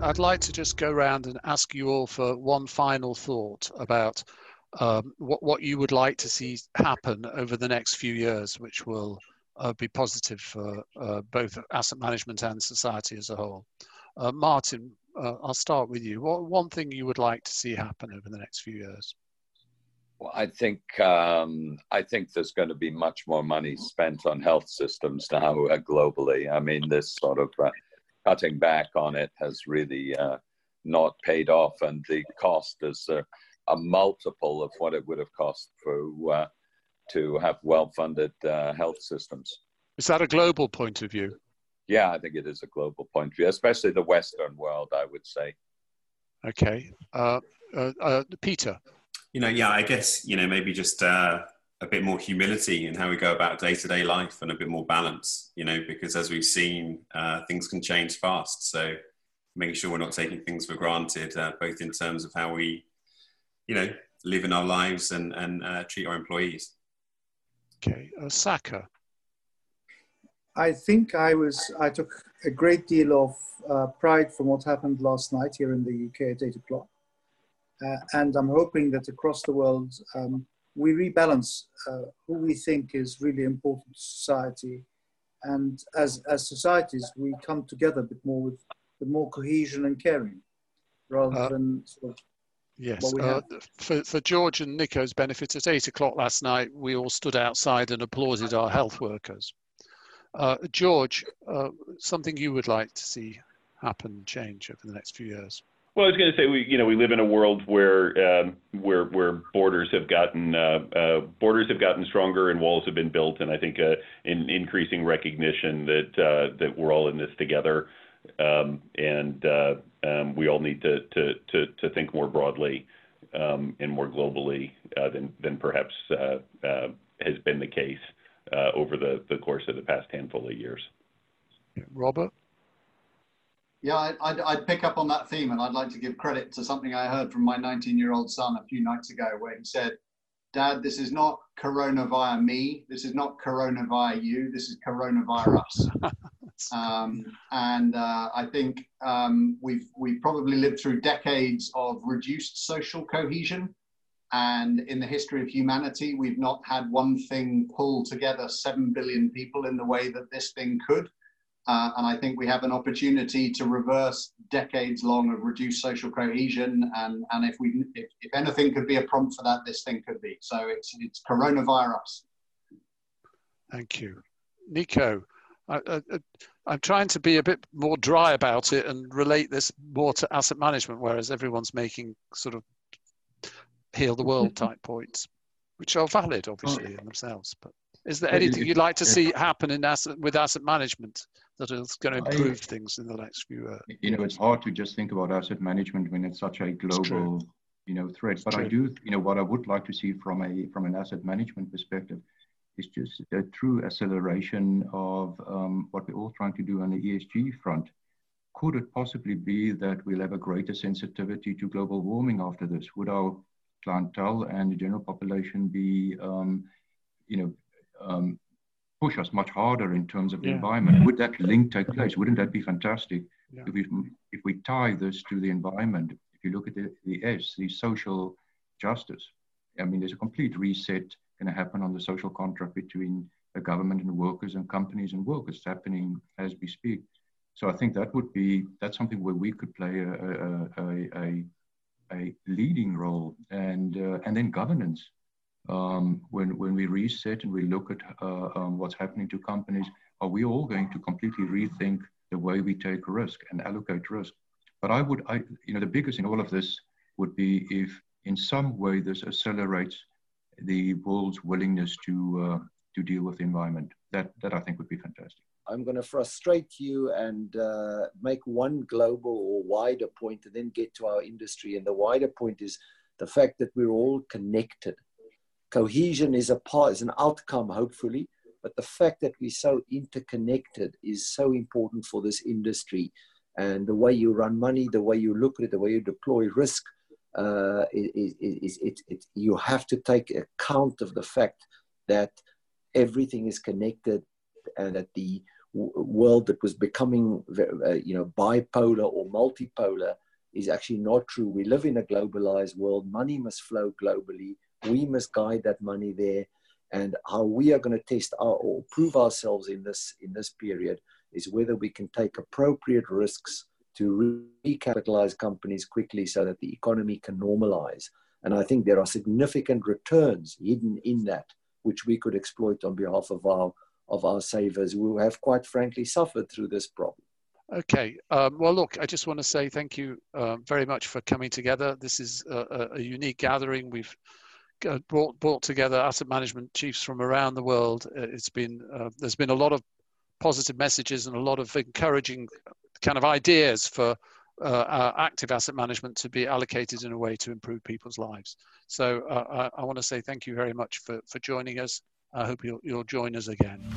I'd like to just go around and ask you all for one final thought about um, what, what you would like to see happen over the next few years, which will uh, be positive for uh, both asset management and society as a whole. Uh, Martin, uh, I'll start with you. What one thing you would like to see happen over the next few years? Well, I think um, I think there's going to be much more money spent on health systems now uh, globally. I mean, this sort of uh, cutting back on it has really not paid off, and the cost is a multiple of what it would have cost for uh, to have well-funded uh, health systems. Is that a global point of view? Yeah, I think it is a global point of view, especially the Western world. I would say. Okay, uh, uh, uh Peter. You know, yeah, I guess you know maybe just uh, a bit more humility in how we go about day-to-day life and a bit more balance. You know, because as we've seen, things can change fast. So making sure we're not taking things for granted, both in terms of how we you know, live in our lives and, and uh, treat our employees. Okay, uh, Saker. I think I was, I took a great deal of uh, pride from what happened last night here in the UK at 8 o'clock. Uh, and I'm hoping that across the world, um, we rebalance uh, who we think is really important to society. And as, as societies, we come together a bit more with, with more cohesion and caring rather uh, than sort of Yes, uh, for, for George and Nico's benefit, at eight o'clock last night, we all stood outside and applauded our health workers. Uh, George, uh, something you would like to see happen, change over the next few years? Well, I was going to say we, you know, we live in a world where um, where where borders have gotten uh, uh, borders have gotten stronger and walls have been built, and I think uh, in increasing recognition that uh, that we're all in this together, um, and uh, um, we all need to, to, to, to think more broadly um, and more globally uh, than, than perhaps has been the case over the, the course of the past handful of years. Robert? Yeah, I'd, I'd, pick up on that theme, and I'd like to give credit to something I heard from my 19 year old son a few nights ago, where he said, Dad, this is not corona via me. This is not corona via you. This is coronavirus. um, and uh, I think um, we've we've probably lived through decades of reduced social cohesion. And in the history of humanity, we've not had one thing pull together seven billion people in the way that this thing could. Uh, and I think we have an opportunity to reverse decades long of reduced social cohesion. And, and if, we, if, if anything could be a prompt for that, this thing could be. So it's, it's coronavirus. Thank you. Nico, I, I, I'm trying to be a bit more dry about it and relate this more to asset management, whereas everyone's making sort of heal the world type points, which are valid, obviously, in themselves. But is there anything you'd like to see happen in asset with asset management that is going to improve I, things in the next few? Uh, you know, it's hard to just think about asset management when it's such a global, you know, threat. It's but true. I do, you know, what I would like to see from a from an asset management perspective is just a true acceleration of um, what we're all trying to do on the ESG front. Could it possibly be that we'll have a greater sensitivity to global warming after this? Would our clientele and the general population be, um, you know, um, push us much harder in terms of the yeah. environment. Would that link take place? Wouldn't that be fantastic yeah. if we if we tie this to the environment? If you look at the, the S, the social justice, I mean, there's a complete reset going to happen on the social contract between the government and workers and companies and workers happening as we speak. So I think that would be that's something where we could play a a, a, a, a leading role and uh, and then governance um, when, when we reset and we look at uh, um, what's happening to companies, are we all going to completely rethink the way we take risk and allocate risk? But I would, I, you know, the biggest in all of this would be if in some way this accelerates the world's willingness to, uh, to deal with the environment. That, that I think would be fantastic. I'm going to frustrate you and uh, make one global or wider point and then get to our industry. And the wider point is the fact that we're all connected cohesion is a part, is an outcome, hopefully. But the fact that we're so interconnected is so important for this industry. And the way you run money, the way you look at it, the way you deploy risk, uh, is, is, it, it, you have to take account of the fact that everything is connected and that the world that was becoming, uh, you know, bipolar or multipolar is actually not true. We live in a globalized world. Money must flow globally. We must guide that money there. And how we are going to test our, or prove ourselves in this in this period is whether we can take appropriate risks to recapitalize companies quickly so that the economy can normalize. And I think there are significant returns hidden in that, which we could exploit on behalf of our of our savers who have quite frankly suffered through this problem. Okay. Um, well, look, I just want to say thank you uh, very much for coming together. This is a, a unique gathering. We've brought, brought together asset management chiefs from around the world. Uh, it's been uh, there's been a lot of positive messages and a lot of encouraging kind of ideas for uh, active asset management to be allocated in a way to improve people's lives. So uh, I, I, want to say thank you very much for, for joining us. I hope you'll, you'll join us again.